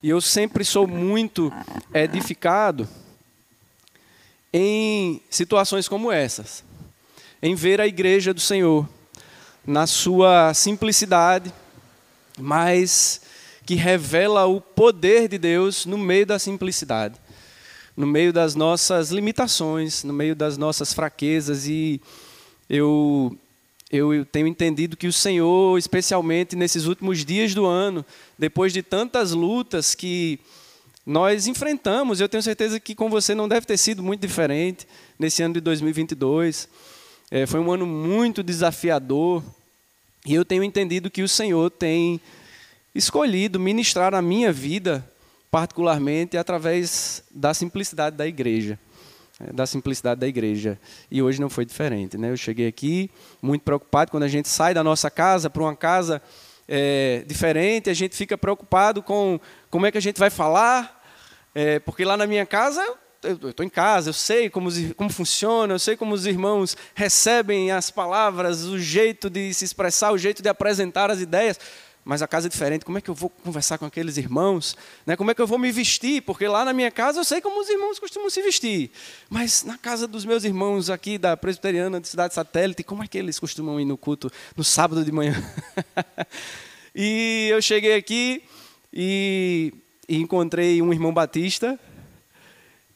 E eu sempre sou muito edificado em situações como essas, em ver a igreja do Senhor na sua simplicidade, mas que revela o poder de Deus no meio da simplicidade, no meio das nossas limitações, no meio das nossas fraquezas. E eu eu tenho entendido que o Senhor, especialmente nesses últimos dias do ano, depois de tantas lutas que nós enfrentamos, eu tenho certeza que com você não deve ter sido muito diferente nesse ano de 2022. É, foi um ano muito desafiador e eu tenho entendido que o Senhor tem escolhido ministrar a minha vida, particularmente através da simplicidade da igreja. É, da simplicidade da igreja. E hoje não foi diferente. Né? Eu cheguei aqui muito preocupado quando a gente sai da nossa casa para uma casa é, diferente, a gente fica preocupado com como é que a gente vai falar, é, porque lá na minha casa eu estou em casa, eu sei como, como funciona, eu sei como os irmãos recebem as palavras, o jeito de se expressar, o jeito de apresentar as ideias mas a casa é diferente. Como é que eu vou conversar com aqueles irmãos? Né? Como é que eu vou me vestir? Porque lá na minha casa eu sei como os irmãos costumam se vestir. Mas na casa dos meus irmãos aqui da Presbiteriana de Cidade Satélite, como é que eles costumam ir no culto no sábado de manhã? e eu cheguei aqui e, e encontrei um irmão batista.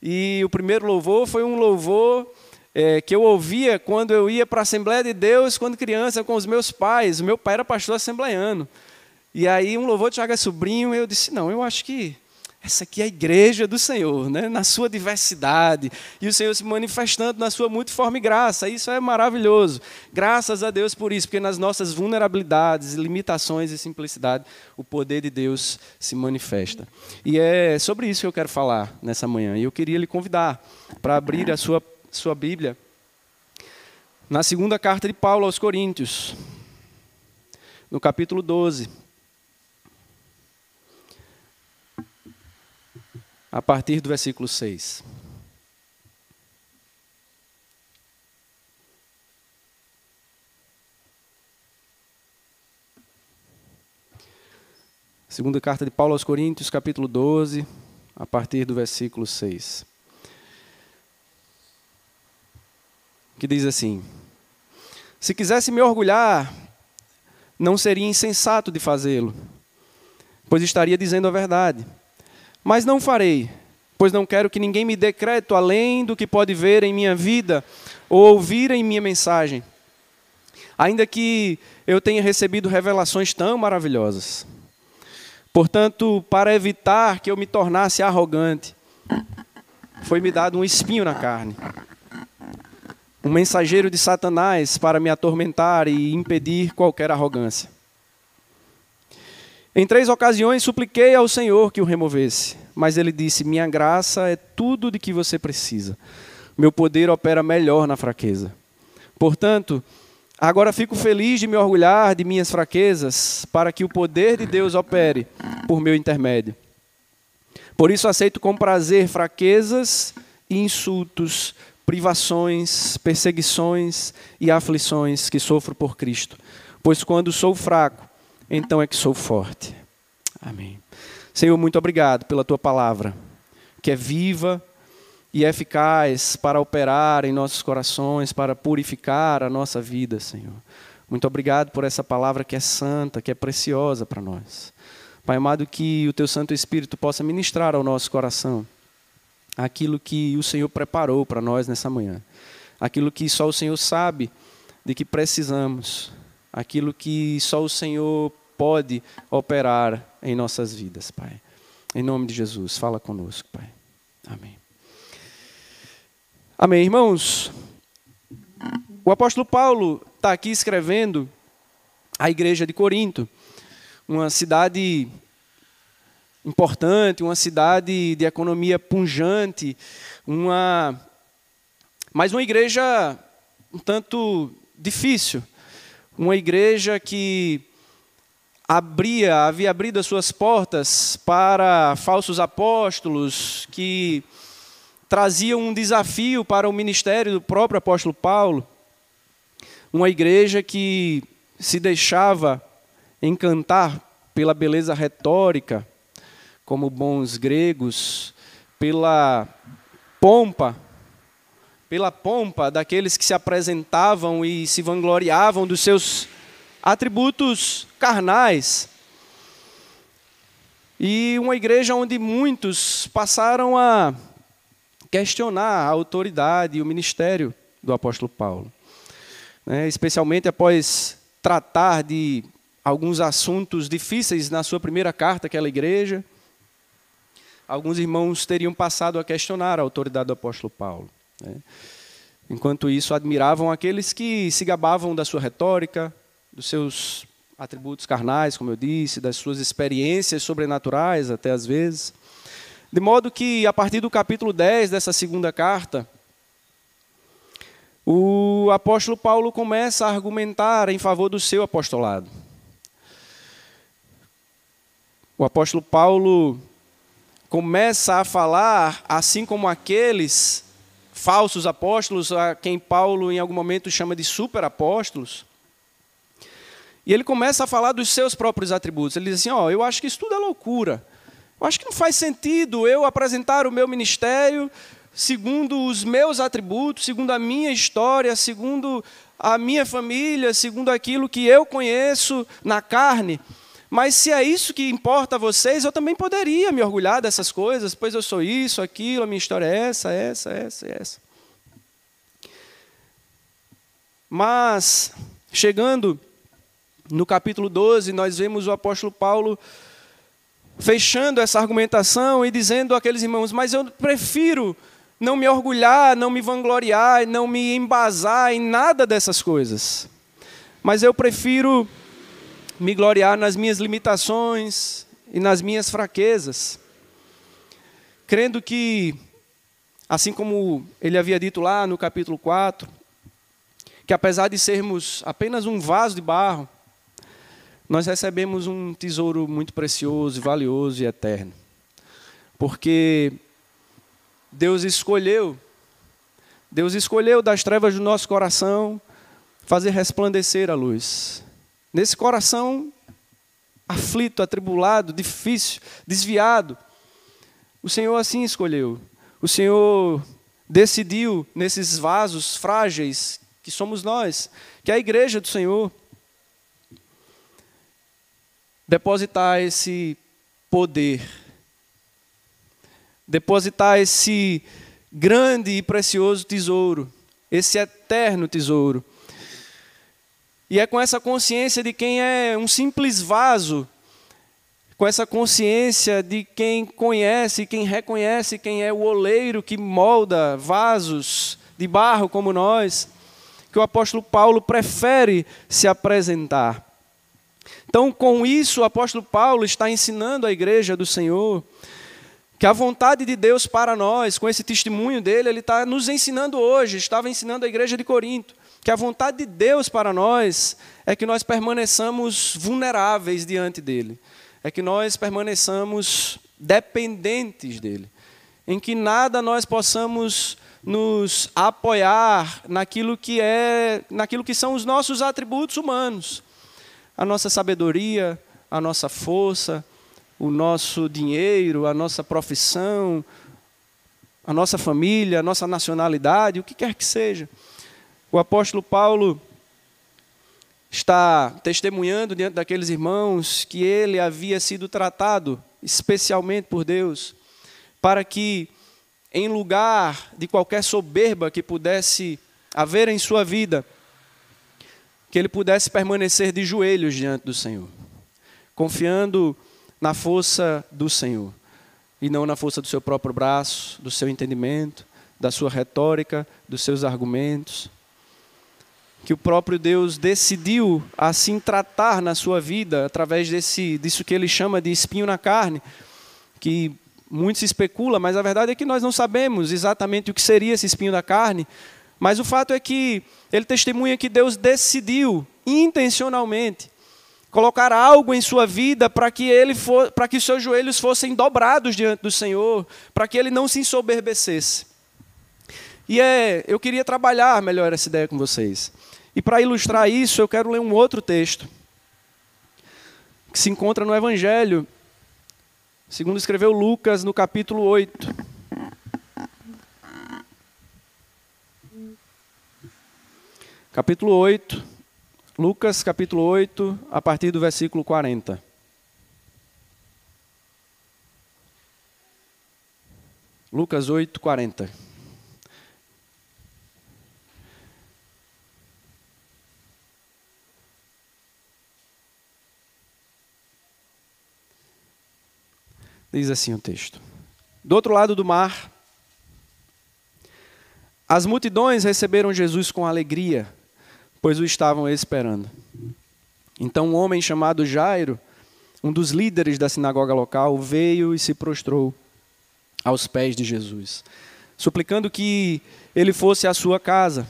E o primeiro louvor foi um louvor é, que eu ouvia quando eu ia para a Assembleia de Deus, quando criança, com os meus pais. O meu pai era pastor assembleiano. E aí um louvor de Chagas Sobrinho, eu disse, não, eu acho que essa aqui é a igreja do Senhor, né? na sua diversidade, e o Senhor se manifestando na sua multiforme graça, isso é maravilhoso. Graças a Deus por isso, porque nas nossas vulnerabilidades, limitações e simplicidade, o poder de Deus se manifesta. E é sobre isso que eu quero falar nessa manhã, e eu queria lhe convidar para abrir a sua, sua Bíblia na segunda carta de Paulo aos Coríntios, no capítulo 12. A partir do versículo 6. Segunda carta de Paulo aos Coríntios, capítulo 12, a partir do versículo 6. Que diz assim: Se quisesse me orgulhar, não seria insensato de fazê-lo, pois estaria dizendo a verdade. Mas não farei, pois não quero que ninguém me dê crédito além do que pode ver em minha vida ou ouvir em minha mensagem. Ainda que eu tenha recebido revelações tão maravilhosas. Portanto, para evitar que eu me tornasse arrogante, foi-me dado um espinho na carne. Um mensageiro de Satanás para me atormentar e impedir qualquer arrogância. Em três ocasiões supliquei ao Senhor que o removesse, mas ele disse: Minha graça é tudo de que você precisa. Meu poder opera melhor na fraqueza. Portanto, agora fico feliz de me orgulhar de minhas fraquezas, para que o poder de Deus opere por meu intermédio. Por isso aceito com prazer fraquezas e insultos, privações, perseguições e aflições que sofro por Cristo. Pois quando sou fraco, então é que sou forte. Amém. Senhor, muito obrigado pela tua palavra, que é viva e eficaz para operar em nossos corações, para purificar a nossa vida, Senhor. Muito obrigado por essa palavra que é santa, que é preciosa para nós. Pai amado, que o teu Santo Espírito possa ministrar ao nosso coração aquilo que o Senhor preparou para nós nessa manhã, aquilo que só o Senhor sabe de que precisamos, aquilo que só o Senhor pode operar em nossas vidas, Pai. Em nome de Jesus, fala conosco, Pai. Amém. Amém, irmãos. O apóstolo Paulo está aqui escrevendo à igreja de Corinto, uma cidade importante, uma cidade de economia punjante, uma mas uma igreja um tanto difícil, uma igreja que abria, havia abrido as suas portas para falsos apóstolos que traziam um desafio para o ministério do próprio apóstolo Paulo. Uma igreja que se deixava encantar pela beleza retórica, como bons gregos, pela pompa, pela pompa daqueles que se apresentavam e se vangloriavam dos seus atributos carnais. E uma igreja onde muitos passaram a questionar a autoridade e o ministério do apóstolo Paulo. Né? Especialmente após tratar de alguns assuntos difíceis na sua primeira carta àquela igreja, alguns irmãos teriam passado a questionar a autoridade do apóstolo Paulo. Né? Enquanto isso, admiravam aqueles que se gabavam da sua retórica, dos seus atributos carnais, como eu disse, das suas experiências sobrenaturais, até às vezes. De modo que, a partir do capítulo 10 dessa segunda carta, o apóstolo Paulo começa a argumentar em favor do seu apostolado. O apóstolo Paulo começa a falar, assim como aqueles falsos apóstolos, a quem Paulo em algum momento chama de superapóstolos, e ele começa a falar dos seus próprios atributos. Ele diz assim: Ó, oh, eu acho que isso tudo é loucura. Eu acho que não faz sentido eu apresentar o meu ministério segundo os meus atributos, segundo a minha história, segundo a minha família, segundo aquilo que eu conheço na carne. Mas se é isso que importa a vocês, eu também poderia me orgulhar dessas coisas, pois eu sou isso, aquilo, a minha história é essa, essa, essa, essa. Mas, chegando no capítulo 12, nós vemos o apóstolo Paulo fechando essa argumentação e dizendo àqueles irmãos: Mas eu prefiro não me orgulhar, não me vangloriar, não me embasar em nada dessas coisas. Mas eu prefiro me gloriar nas minhas limitações e nas minhas fraquezas, crendo que, assim como ele havia dito lá no capítulo 4, que apesar de sermos apenas um vaso de barro, nós recebemos um tesouro muito precioso, valioso e eterno. Porque Deus escolheu, Deus escolheu das trevas do nosso coração fazer resplandecer a luz. Nesse coração aflito, atribulado, difícil, desviado, o Senhor assim escolheu. O Senhor decidiu nesses vasos frágeis que somos nós, que é a igreja do Senhor, depositar esse poder, depositar esse grande e precioso tesouro, esse eterno tesouro. E é com essa consciência de quem é um simples vaso, com essa consciência de quem conhece, quem reconhece quem é o oleiro que molda vasos de barro como nós, que o apóstolo Paulo prefere se apresentar. Então, com isso, o apóstolo Paulo está ensinando à igreja do Senhor que a vontade de Deus para nós, com esse testemunho dele, ele está nos ensinando hoje, estava ensinando a igreja de Corinto, que a vontade de Deus para nós é que nós permaneçamos vulneráveis diante dele, é que nós permaneçamos dependentes dele, em que nada nós possamos nos apoiar naquilo que é, naquilo que são os nossos atributos humanos a nossa sabedoria, a nossa força, o nosso dinheiro, a nossa profissão, a nossa família, a nossa nacionalidade, o que quer que seja. O apóstolo Paulo está testemunhando diante daqueles irmãos que ele havia sido tratado especialmente por Deus, para que, em lugar de qualquer soberba que pudesse haver em sua vida, que ele pudesse permanecer de joelhos diante do Senhor, confiando na força do Senhor e não na força do seu próprio braço, do seu entendimento, da sua retórica, dos seus argumentos. Que o próprio Deus decidiu assim tratar na sua vida através desse disso que ele chama de espinho na carne, que muito se especula, mas a verdade é que nós não sabemos exatamente o que seria esse espinho da carne, mas o fato é que ele testemunha que Deus decidiu intencionalmente colocar algo em sua vida para que ele for, para que seus joelhos fossem dobrados diante do Senhor, para que ele não se ensoberbecesse. E é, eu queria trabalhar melhor essa ideia com vocês. E para ilustrar isso, eu quero ler um outro texto que se encontra no Evangelho segundo escreveu Lucas no capítulo 8. Capítulo 8, Lucas capítulo 8, a partir do versículo 40. Lucas 8, 40. Diz assim o texto: Do outro lado do mar, as multidões receberam Jesus com alegria, pois o estavam esperando. Então um homem chamado Jairo, um dos líderes da sinagoga local, veio e se prostrou aos pés de Jesus, suplicando que ele fosse à sua casa.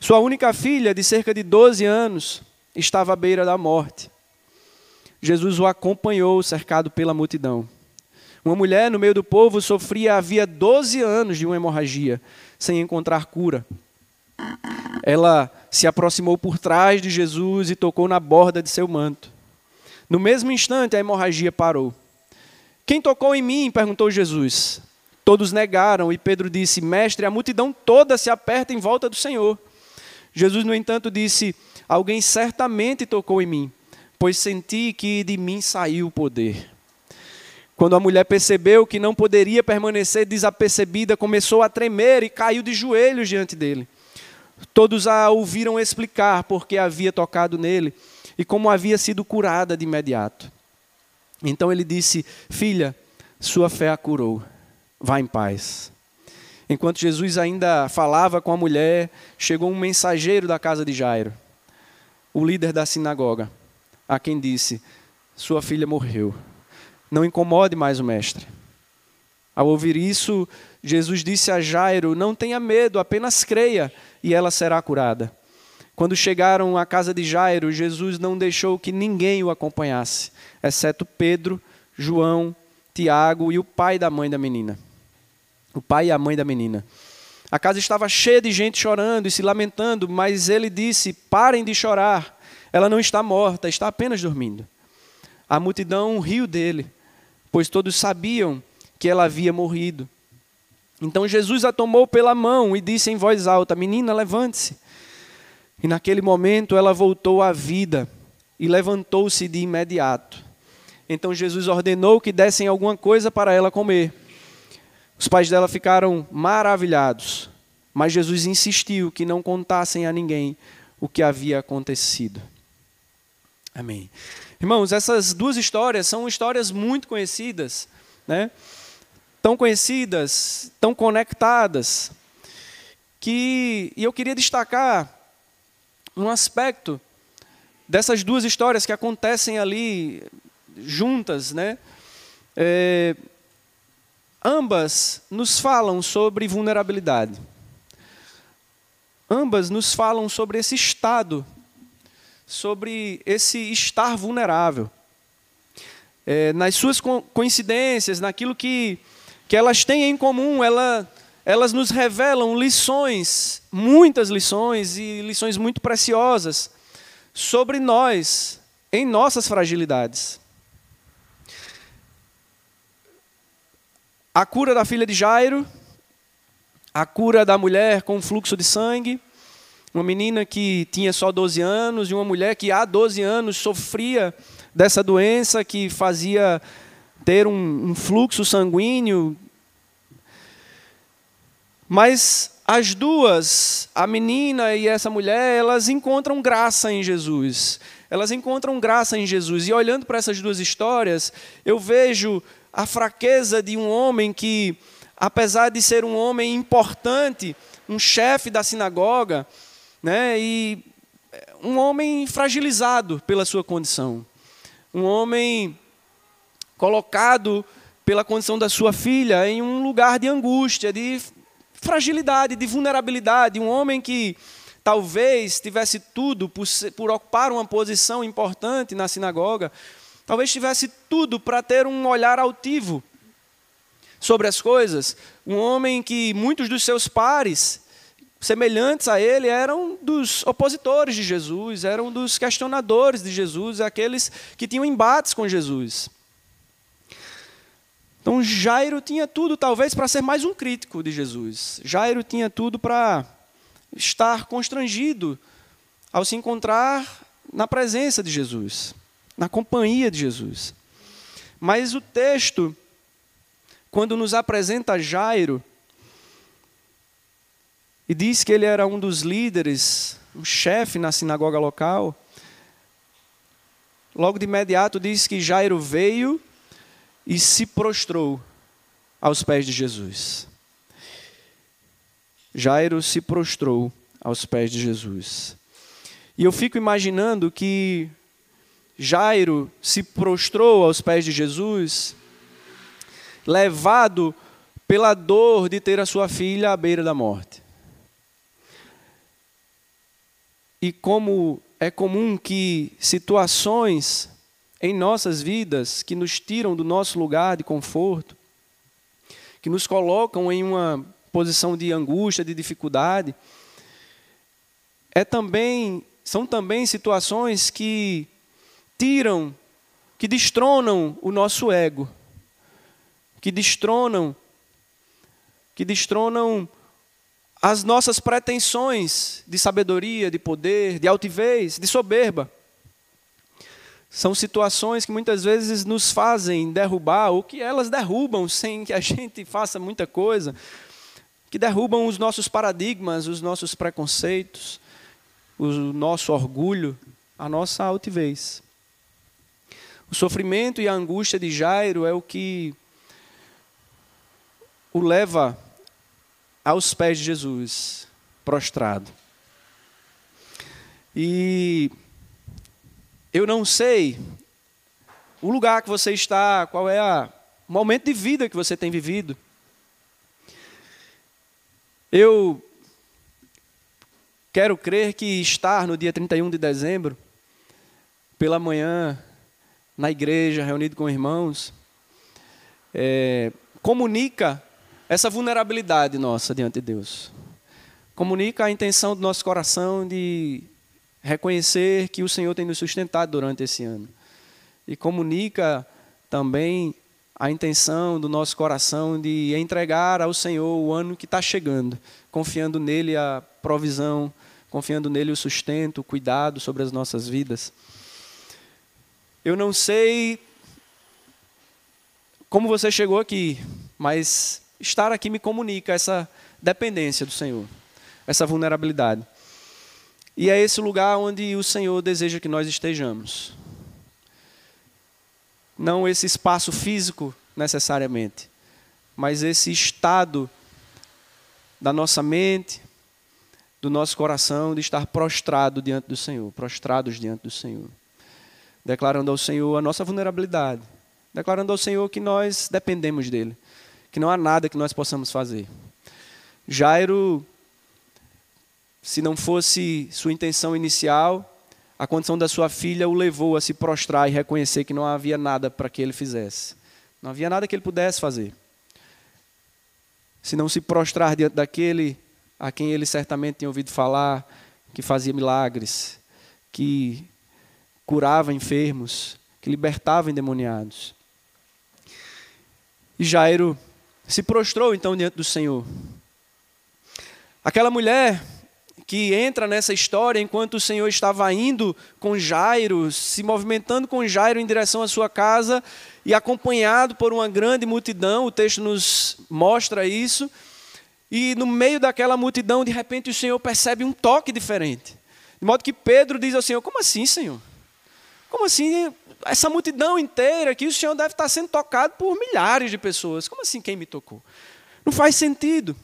Sua única filha, de cerca de 12 anos, estava à beira da morte. Jesus o acompanhou, cercado pela multidão. Uma mulher no meio do povo sofria havia 12 anos de uma hemorragia, sem encontrar cura. Ela se aproximou por trás de Jesus e tocou na borda de seu manto. No mesmo instante, a hemorragia parou. Quem tocou em mim? perguntou Jesus. Todos negaram e Pedro disse: Mestre, a multidão toda se aperta em volta do Senhor. Jesus, no entanto, disse: Alguém certamente tocou em mim, pois senti que de mim saiu o poder. Quando a mulher percebeu que não poderia permanecer desapercebida, começou a tremer e caiu de joelhos diante dele. Todos a ouviram explicar por que havia tocado nele e como havia sido curada de imediato. Então ele disse: Filha, sua fé a curou. Vá em paz. Enquanto Jesus ainda falava com a mulher, chegou um mensageiro da casa de Jairo, o líder da sinagoga, a quem disse: Sua filha morreu não incomode mais o mestre. Ao ouvir isso, Jesus disse a Jairo: Não tenha medo, apenas creia e ela será curada. Quando chegaram à casa de Jairo, Jesus não deixou que ninguém o acompanhasse, exceto Pedro, João, Tiago e o pai da mãe da menina. O pai e a mãe da menina. A casa estava cheia de gente chorando e se lamentando, mas ele disse: Parem de chorar. Ela não está morta, está apenas dormindo. A multidão riu dele pois todos sabiam que ela havia morrido. Então Jesus a tomou pela mão e disse em voz alta: Menina, levante-se. E naquele momento ela voltou à vida e levantou-se de imediato. Então Jesus ordenou que dessem alguma coisa para ela comer. Os pais dela ficaram maravilhados, mas Jesus insistiu que não contassem a ninguém o que havia acontecido. Amém. Irmãos, essas duas histórias são histórias muito conhecidas, né? Tão conhecidas, tão conectadas, que e eu queria destacar um aspecto dessas duas histórias que acontecem ali juntas, né? É, ambas nos falam sobre vulnerabilidade. Ambas nos falam sobre esse estado sobre esse estar vulnerável. É, nas suas coincidências, naquilo que, que elas têm em comum, ela, elas nos revelam lições, muitas lições e lições muito preciosas sobre nós, em nossas fragilidades. A cura da filha de Jairo, a cura da mulher com fluxo de sangue, uma menina que tinha só 12 anos e uma mulher que há 12 anos sofria dessa doença que fazia ter um, um fluxo sanguíneo. Mas as duas, a menina e essa mulher, elas encontram graça em Jesus. Elas encontram graça em Jesus. E olhando para essas duas histórias, eu vejo a fraqueza de um homem que, apesar de ser um homem importante, um chefe da sinagoga, né? E um homem fragilizado pela sua condição, um homem colocado pela condição da sua filha em um lugar de angústia, de fragilidade, de vulnerabilidade, um homem que talvez tivesse tudo por, por ocupar uma posição importante na sinagoga, talvez tivesse tudo para ter um olhar altivo sobre as coisas, um homem que muitos dos seus pares semelhantes a ele eram dos opositores de Jesus, eram dos questionadores de Jesus, aqueles que tinham embates com Jesus. Então Jairo tinha tudo, talvez, para ser mais um crítico de Jesus. Jairo tinha tudo para estar constrangido ao se encontrar na presença de Jesus, na companhia de Jesus. Mas o texto, quando nos apresenta Jairo, e diz que ele era um dos líderes, um chefe na sinagoga local, logo de imediato diz que Jairo veio e se prostrou aos pés de Jesus. Jairo se prostrou aos pés de Jesus. E eu fico imaginando que Jairo se prostrou aos pés de Jesus, levado pela dor de ter a sua filha à beira da morte. E como é comum que situações em nossas vidas que nos tiram do nosso lugar de conforto, que nos colocam em uma posição de angústia, de dificuldade, é também são também situações que tiram, que destronam o nosso ego, que destronam, que destronam as nossas pretensões de sabedoria, de poder, de altivez, de soberba. São situações que muitas vezes nos fazem derrubar, ou que elas derrubam sem que a gente faça muita coisa, que derrubam os nossos paradigmas, os nossos preconceitos, o nosso orgulho, a nossa altivez. O sofrimento e a angústia de Jairo é o que o leva aos pés de Jesus, prostrado. E eu não sei o lugar que você está, qual é o momento de vida que você tem vivido. Eu Quero crer que estar no dia 31 de dezembro, pela manhã, na igreja, reunido com irmãos, é, comunica essa vulnerabilidade nossa diante de Deus. Comunica a intenção do nosso coração de reconhecer que o Senhor tem nos sustentado durante esse ano. E comunica também a intenção do nosso coração de entregar ao Senhor o ano que está chegando, confiando nele a provisão, confiando nele o sustento, o cuidado sobre as nossas vidas. Eu não sei como você chegou aqui, mas estar aqui me comunica essa dependência do Senhor, essa vulnerabilidade. E é esse lugar onde o Senhor deseja que nós estejamos. Não esse espaço físico necessariamente, mas esse estado da nossa mente, do nosso coração de estar prostrado diante do Senhor, prostrados diante do Senhor, declarando ao Senhor a nossa vulnerabilidade, declarando ao Senhor que nós dependemos dele, que não há nada que nós possamos fazer. Jairo, se não fosse sua intenção inicial, a condição da sua filha o levou a se prostrar e reconhecer que não havia nada para que ele fizesse. Não havia nada que ele pudesse fazer. Se não se prostrar diante daquele a quem ele certamente tinha ouvido falar, que fazia milagres, que curava enfermos, que libertava endemoniados. E Jairo se prostrou então diante do Senhor. Aquela mulher que entra nessa história enquanto o Senhor estava indo com Jairo, se movimentando com Jairo em direção à sua casa e acompanhado por uma grande multidão, o texto nos mostra isso. E no meio daquela multidão, de repente, o Senhor percebe um toque diferente. De modo que Pedro diz ao Senhor: Como assim, Senhor? Como assim? Essa multidão inteira aqui, o Senhor deve estar sendo tocado por milhares de pessoas. Como assim quem me tocou? Não faz sentido.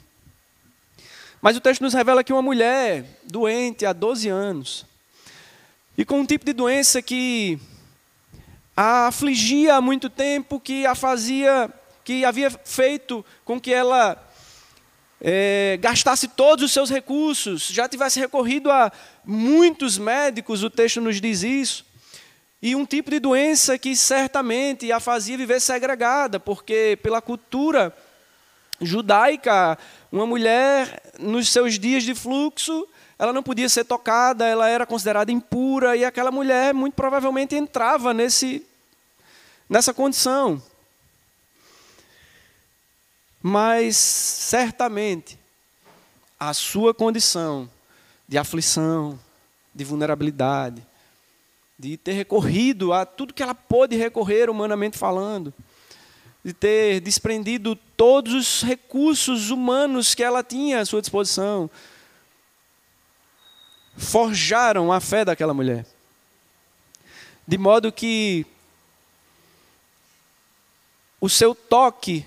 Mas o texto nos revela que uma mulher doente há 12 anos, e com um tipo de doença que a afligia há muito tempo, que a fazia, que havia feito com que ela é, gastasse todos os seus recursos, já tivesse recorrido a muitos médicos, o texto nos diz isso, e um tipo de doença que certamente a fazia viver segregada, porque pela cultura judaica, uma mulher nos seus dias de fluxo, ela não podia ser tocada, ela era considerada impura, e aquela mulher muito provavelmente entrava nesse, nessa condição. Mas certamente a sua condição de aflição, de vulnerabilidade, de ter recorrido a tudo que ela pôde recorrer, humanamente falando, de ter desprendido todos os recursos humanos que ela tinha à sua disposição, forjaram a fé daquela mulher. De modo que o seu toque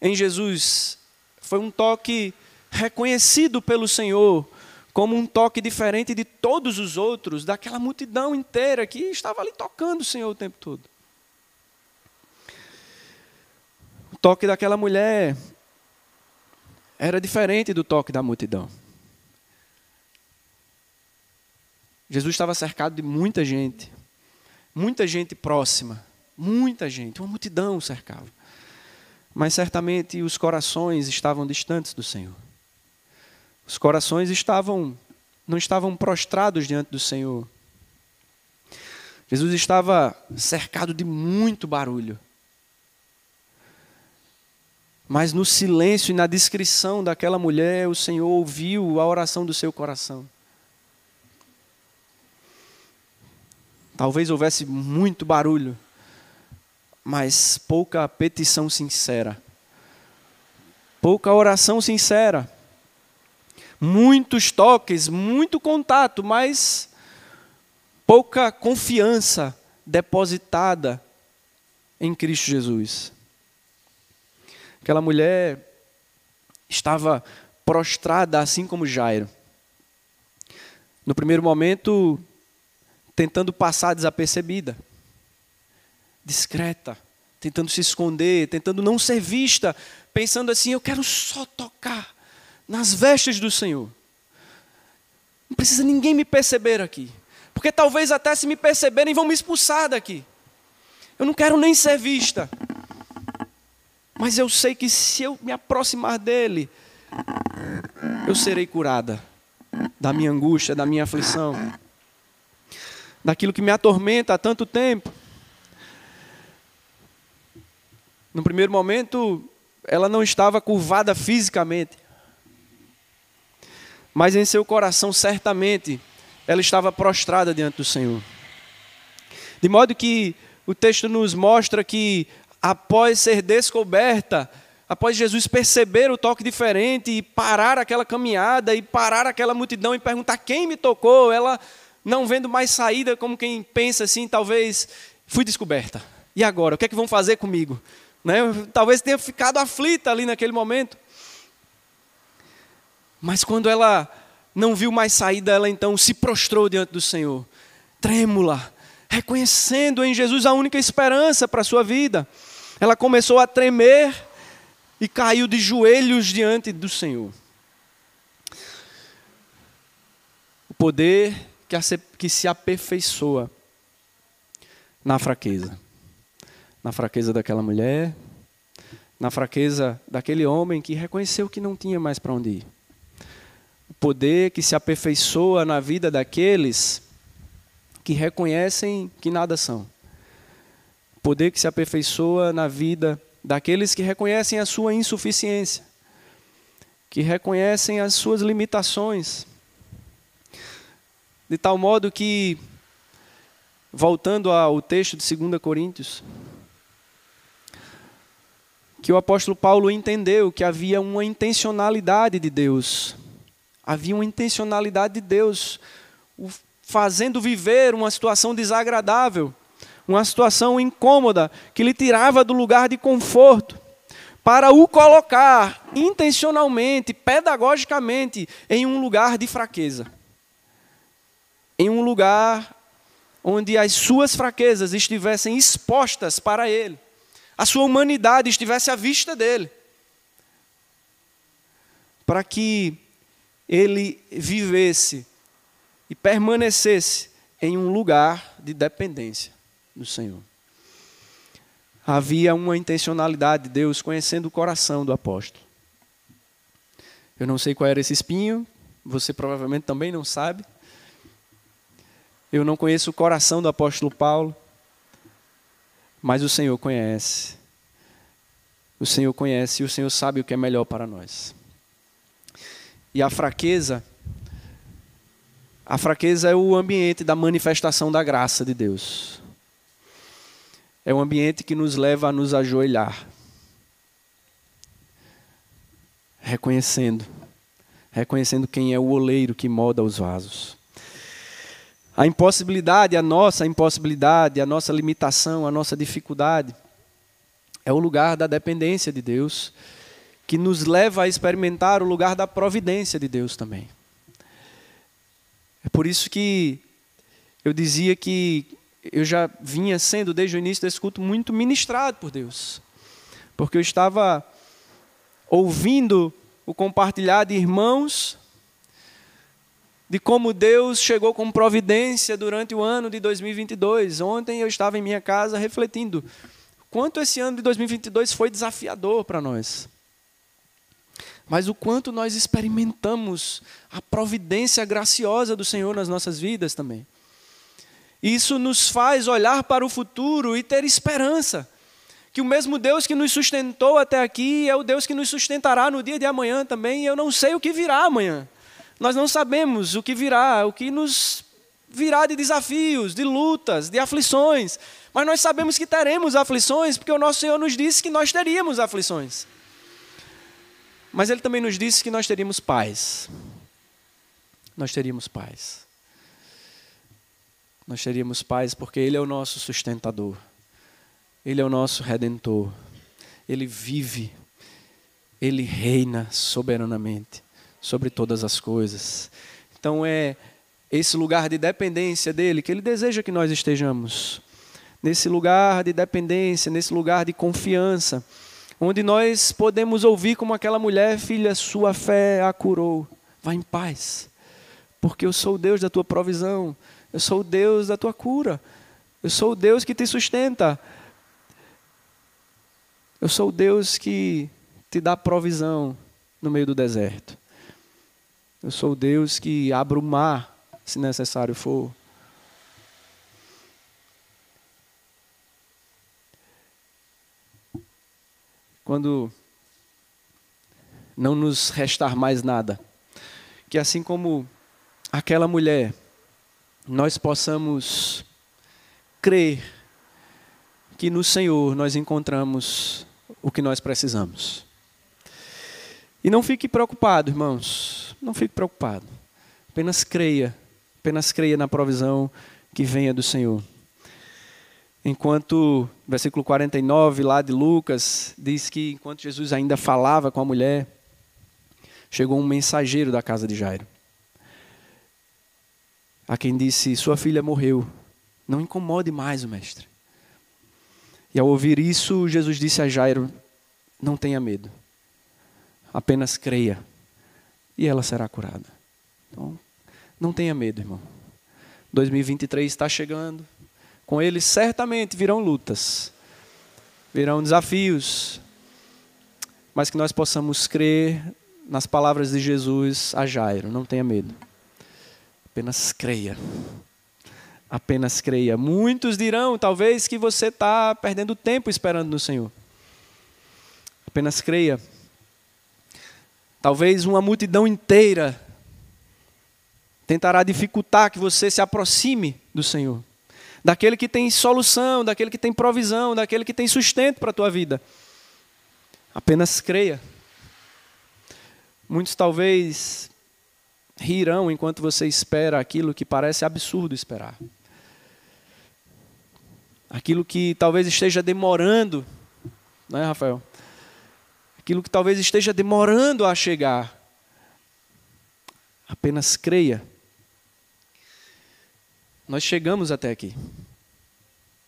em Jesus foi um toque reconhecido pelo Senhor como um toque diferente de todos os outros, daquela multidão inteira que estava ali tocando o Senhor o tempo todo. O toque daquela mulher era diferente do toque da multidão. Jesus estava cercado de muita gente, muita gente próxima, muita gente, uma multidão cercava. Mas certamente os corações estavam distantes do Senhor. Os corações estavam não estavam prostrados diante do Senhor. Jesus estava cercado de muito barulho. Mas no silêncio e na descrição daquela mulher, o Senhor ouviu a oração do seu coração. Talvez houvesse muito barulho, mas pouca petição sincera, pouca oração sincera muitos toques, muito contato, mas pouca confiança depositada em Cristo Jesus. Aquela mulher estava prostrada, assim como Jairo. No primeiro momento, tentando passar desapercebida, discreta, tentando se esconder, tentando não ser vista, pensando assim: eu quero só tocar nas vestes do Senhor. Não precisa ninguém me perceber aqui. Porque talvez até se me perceberem vão me expulsar daqui. Eu não quero nem ser vista. Mas eu sei que se eu me aproximar dele, eu serei curada da minha angústia, da minha aflição, daquilo que me atormenta há tanto tempo. No primeiro momento, ela não estava curvada fisicamente, mas em seu coração certamente ela estava prostrada diante do Senhor. De modo que o texto nos mostra que após ser descoberta, após Jesus perceber o toque diferente e parar aquela caminhada e parar aquela multidão e perguntar quem me tocou, ela não vendo mais saída, como quem pensa assim, talvez fui descoberta. E agora, o que é que vão fazer comigo? Né? Talvez tenha ficado aflita ali naquele momento. Mas quando ela não viu mais saída, ela então se prostrou diante do Senhor, trêmula, reconhecendo em Jesus a única esperança para a sua vida. Ela começou a tremer e caiu de joelhos diante do Senhor. O poder que se aperfeiçoa na fraqueza. Na fraqueza daquela mulher, na fraqueza daquele homem que reconheceu que não tinha mais para onde ir o poder que se aperfeiçoa na vida daqueles que reconhecem que nada são. Poder que se aperfeiçoa na vida daqueles que reconhecem a sua insuficiência, que reconhecem as suas limitações. De tal modo que, voltando ao texto de 2 Coríntios, que o apóstolo Paulo entendeu que havia uma intencionalidade de Deus Havia uma intencionalidade de Deus, fazendo viver uma situação desagradável, uma situação incômoda, que lhe tirava do lugar de conforto, para o colocar intencionalmente, pedagogicamente, em um lugar de fraqueza. Em um lugar onde as suas fraquezas estivessem expostas para ele, a sua humanidade estivesse à vista dele. Para que ele vivesse e permanecesse em um lugar de dependência do Senhor. Havia uma intencionalidade de Deus conhecendo o coração do apóstolo. Eu não sei qual era esse espinho, você provavelmente também não sabe. Eu não conheço o coração do apóstolo Paulo, mas o Senhor conhece. O Senhor conhece e o Senhor sabe o que é melhor para nós. E a fraqueza, a fraqueza é o ambiente da manifestação da graça de Deus. É um ambiente que nos leva a nos ajoelhar, reconhecendo, reconhecendo quem é o oleiro que molda os vasos. A impossibilidade, a nossa impossibilidade, a nossa limitação, a nossa dificuldade, é o lugar da dependência de Deus, que nos leva a experimentar o lugar da providência de Deus também. É por isso que eu dizia que eu já vinha sendo, desde o início desse culto, muito ministrado por Deus. Porque eu estava ouvindo o compartilhar de irmãos de como Deus chegou com providência durante o ano de 2022. Ontem eu estava em minha casa refletindo quanto esse ano de 2022 foi desafiador para nós. Mas o quanto nós experimentamos a providência graciosa do Senhor nas nossas vidas também. Isso nos faz olhar para o futuro e ter esperança. Que o mesmo Deus que nos sustentou até aqui é o Deus que nos sustentará no dia de amanhã também. Eu não sei o que virá amanhã. Nós não sabemos o que virá, o que nos virá de desafios, de lutas, de aflições. Mas nós sabemos que teremos aflições, porque o nosso Senhor nos disse que nós teríamos aflições. Mas Ele também nos disse que nós teríamos paz. Nós teríamos paz. Nós teríamos paz porque Ele é o nosso sustentador. Ele é o nosso redentor. Ele vive. Ele reina soberanamente sobre todas as coisas. Então é esse lugar de dependência dele que ele deseja que nós estejamos nesse lugar de dependência, nesse lugar de confiança, onde nós podemos ouvir como aquela mulher, filha, sua fé a curou. Vá em paz, porque eu sou o Deus da tua provisão, eu sou o Deus da tua cura, eu sou o Deus que te sustenta, eu sou o Deus que te dá provisão no meio do deserto. Eu sou o Deus que abre o mar, se necessário for. quando não nos restar mais nada, que assim como aquela mulher, nós possamos crer que no Senhor nós encontramos o que nós precisamos. E não fique preocupado, irmãos, não fique preocupado. Apenas creia, apenas creia na provisão que venha do Senhor. Enquanto, versículo 49 lá de Lucas, diz que enquanto Jesus ainda falava com a mulher, chegou um mensageiro da casa de Jairo. A quem disse: Sua filha morreu, não incomode mais o mestre. E ao ouvir isso, Jesus disse a Jairo: Não tenha medo, apenas creia, e ela será curada. Então, não tenha medo, irmão. 2023 está chegando, com ele certamente virão lutas, virão desafios, mas que nós possamos crer nas palavras de Jesus a Jairo. Não tenha medo, apenas creia. Apenas creia. Muitos dirão, talvez, que você está perdendo tempo esperando no Senhor. Apenas creia. Talvez uma multidão inteira tentará dificultar que você se aproxime do Senhor daquele que tem solução, daquele que tem provisão, daquele que tem sustento para a tua vida. Apenas creia. Muitos talvez rirão enquanto você espera aquilo que parece absurdo esperar. Aquilo que talvez esteja demorando, não é, Rafael? Aquilo que talvez esteja demorando a chegar. Apenas creia nós chegamos até aqui.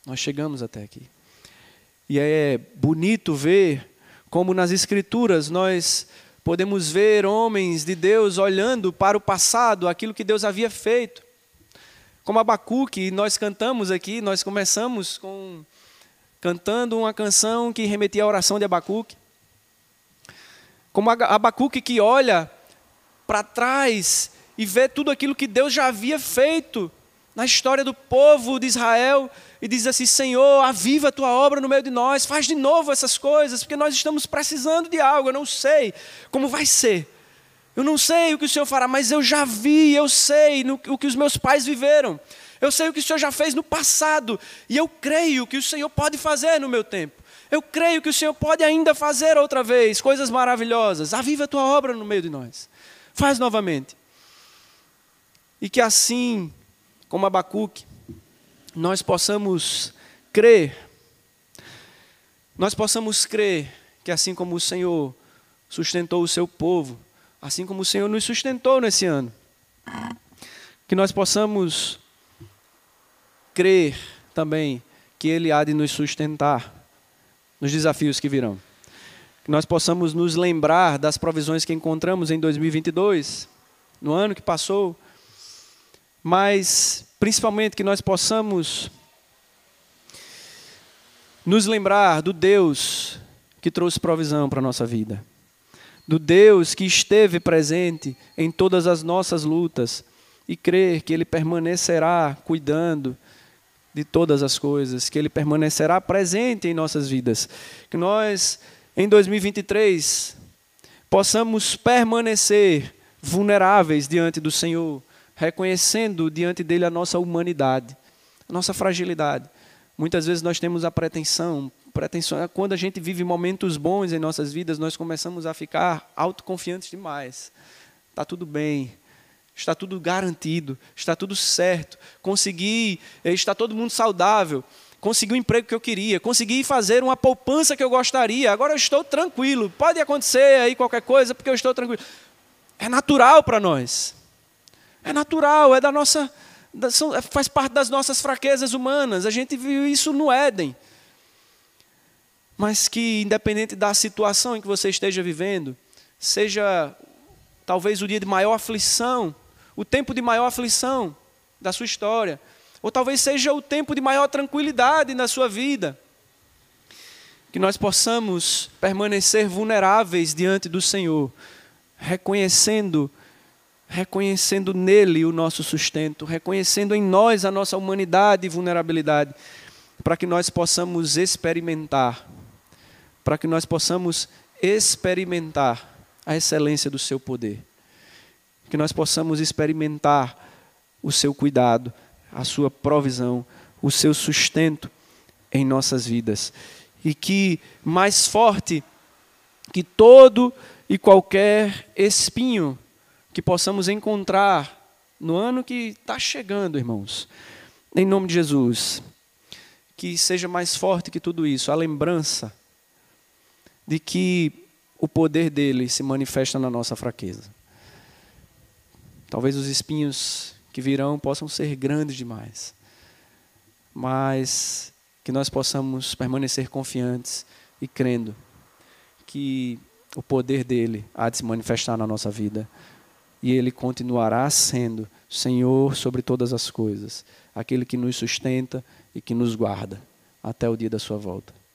Nós chegamos até aqui. E é bonito ver como nas Escrituras nós podemos ver homens de Deus olhando para o passado, aquilo que Deus havia feito. Como Abacuque, nós cantamos aqui, nós começamos com cantando uma canção que remetia à oração de Abacuque. Como Abacuque que olha para trás e vê tudo aquilo que Deus já havia feito na história do povo de Israel e diz assim: Senhor, aviva a tua obra no meio de nós, faz de novo essas coisas, porque nós estamos precisando de algo. Eu não sei como vai ser, eu não sei o que o Senhor fará, mas eu já vi, eu sei no, o que os meus pais viveram, eu sei o que o Senhor já fez no passado, e eu creio que o Senhor pode fazer no meu tempo. Eu creio que o Senhor pode ainda fazer outra vez coisas maravilhosas. Aviva a tua obra no meio de nós. Faz novamente. E que assim como Abacuque, nós possamos crer, nós possamos crer que assim como o Senhor sustentou o seu povo, assim como o Senhor nos sustentou nesse ano, que nós possamos crer também que Ele há de nos sustentar nos desafios que virão. Que nós possamos nos lembrar das provisões que encontramos em 2022, no ano que passou, mas principalmente que nós possamos nos lembrar do Deus que trouxe provisão para a nossa vida, do Deus que esteve presente em todas as nossas lutas e crer que Ele permanecerá cuidando de todas as coisas, que Ele permanecerá presente em nossas vidas, que nós em 2023 possamos permanecer vulneráveis diante do Senhor reconhecendo diante dele a nossa humanidade, a nossa fragilidade. Muitas vezes nós temos a pretensão, pretensão, quando a gente vive momentos bons em nossas vidas, nós começamos a ficar autoconfiantes demais. Está tudo bem, está tudo garantido, está tudo certo, consegui, eh, está todo mundo saudável, consegui o emprego que eu queria, consegui fazer uma poupança que eu gostaria, agora eu estou tranquilo, pode acontecer aí qualquer coisa, porque eu estou tranquilo. É natural para nós. É natural, é da nossa, é, faz parte das nossas fraquezas humanas. A gente viu isso no Éden. Mas que, independente da situação em que você esteja vivendo, seja talvez o dia de maior aflição, o tempo de maior aflição da sua história, ou talvez seja o tempo de maior tranquilidade na sua vida, que nós possamos permanecer vulneráveis diante do Senhor, reconhecendo reconhecendo nele o nosso sustento, reconhecendo em nós a nossa humanidade e vulnerabilidade, para que nós possamos experimentar, para que nós possamos experimentar a excelência do seu poder, que nós possamos experimentar o seu cuidado, a sua provisão, o seu sustento em nossas vidas. E que mais forte que todo e qualquer espinho que possamos encontrar no ano que está chegando, irmãos. Em nome de Jesus. Que seja mais forte que tudo isso, a lembrança de que o poder dele se manifesta na nossa fraqueza. Talvez os espinhos que virão possam ser grandes demais, mas que nós possamos permanecer confiantes e crendo que o poder dele há de se manifestar na nossa vida e Ele continuará sendo Senhor sobre todas as coisas, aquele que nos sustenta e que nos guarda até o dia da Sua volta.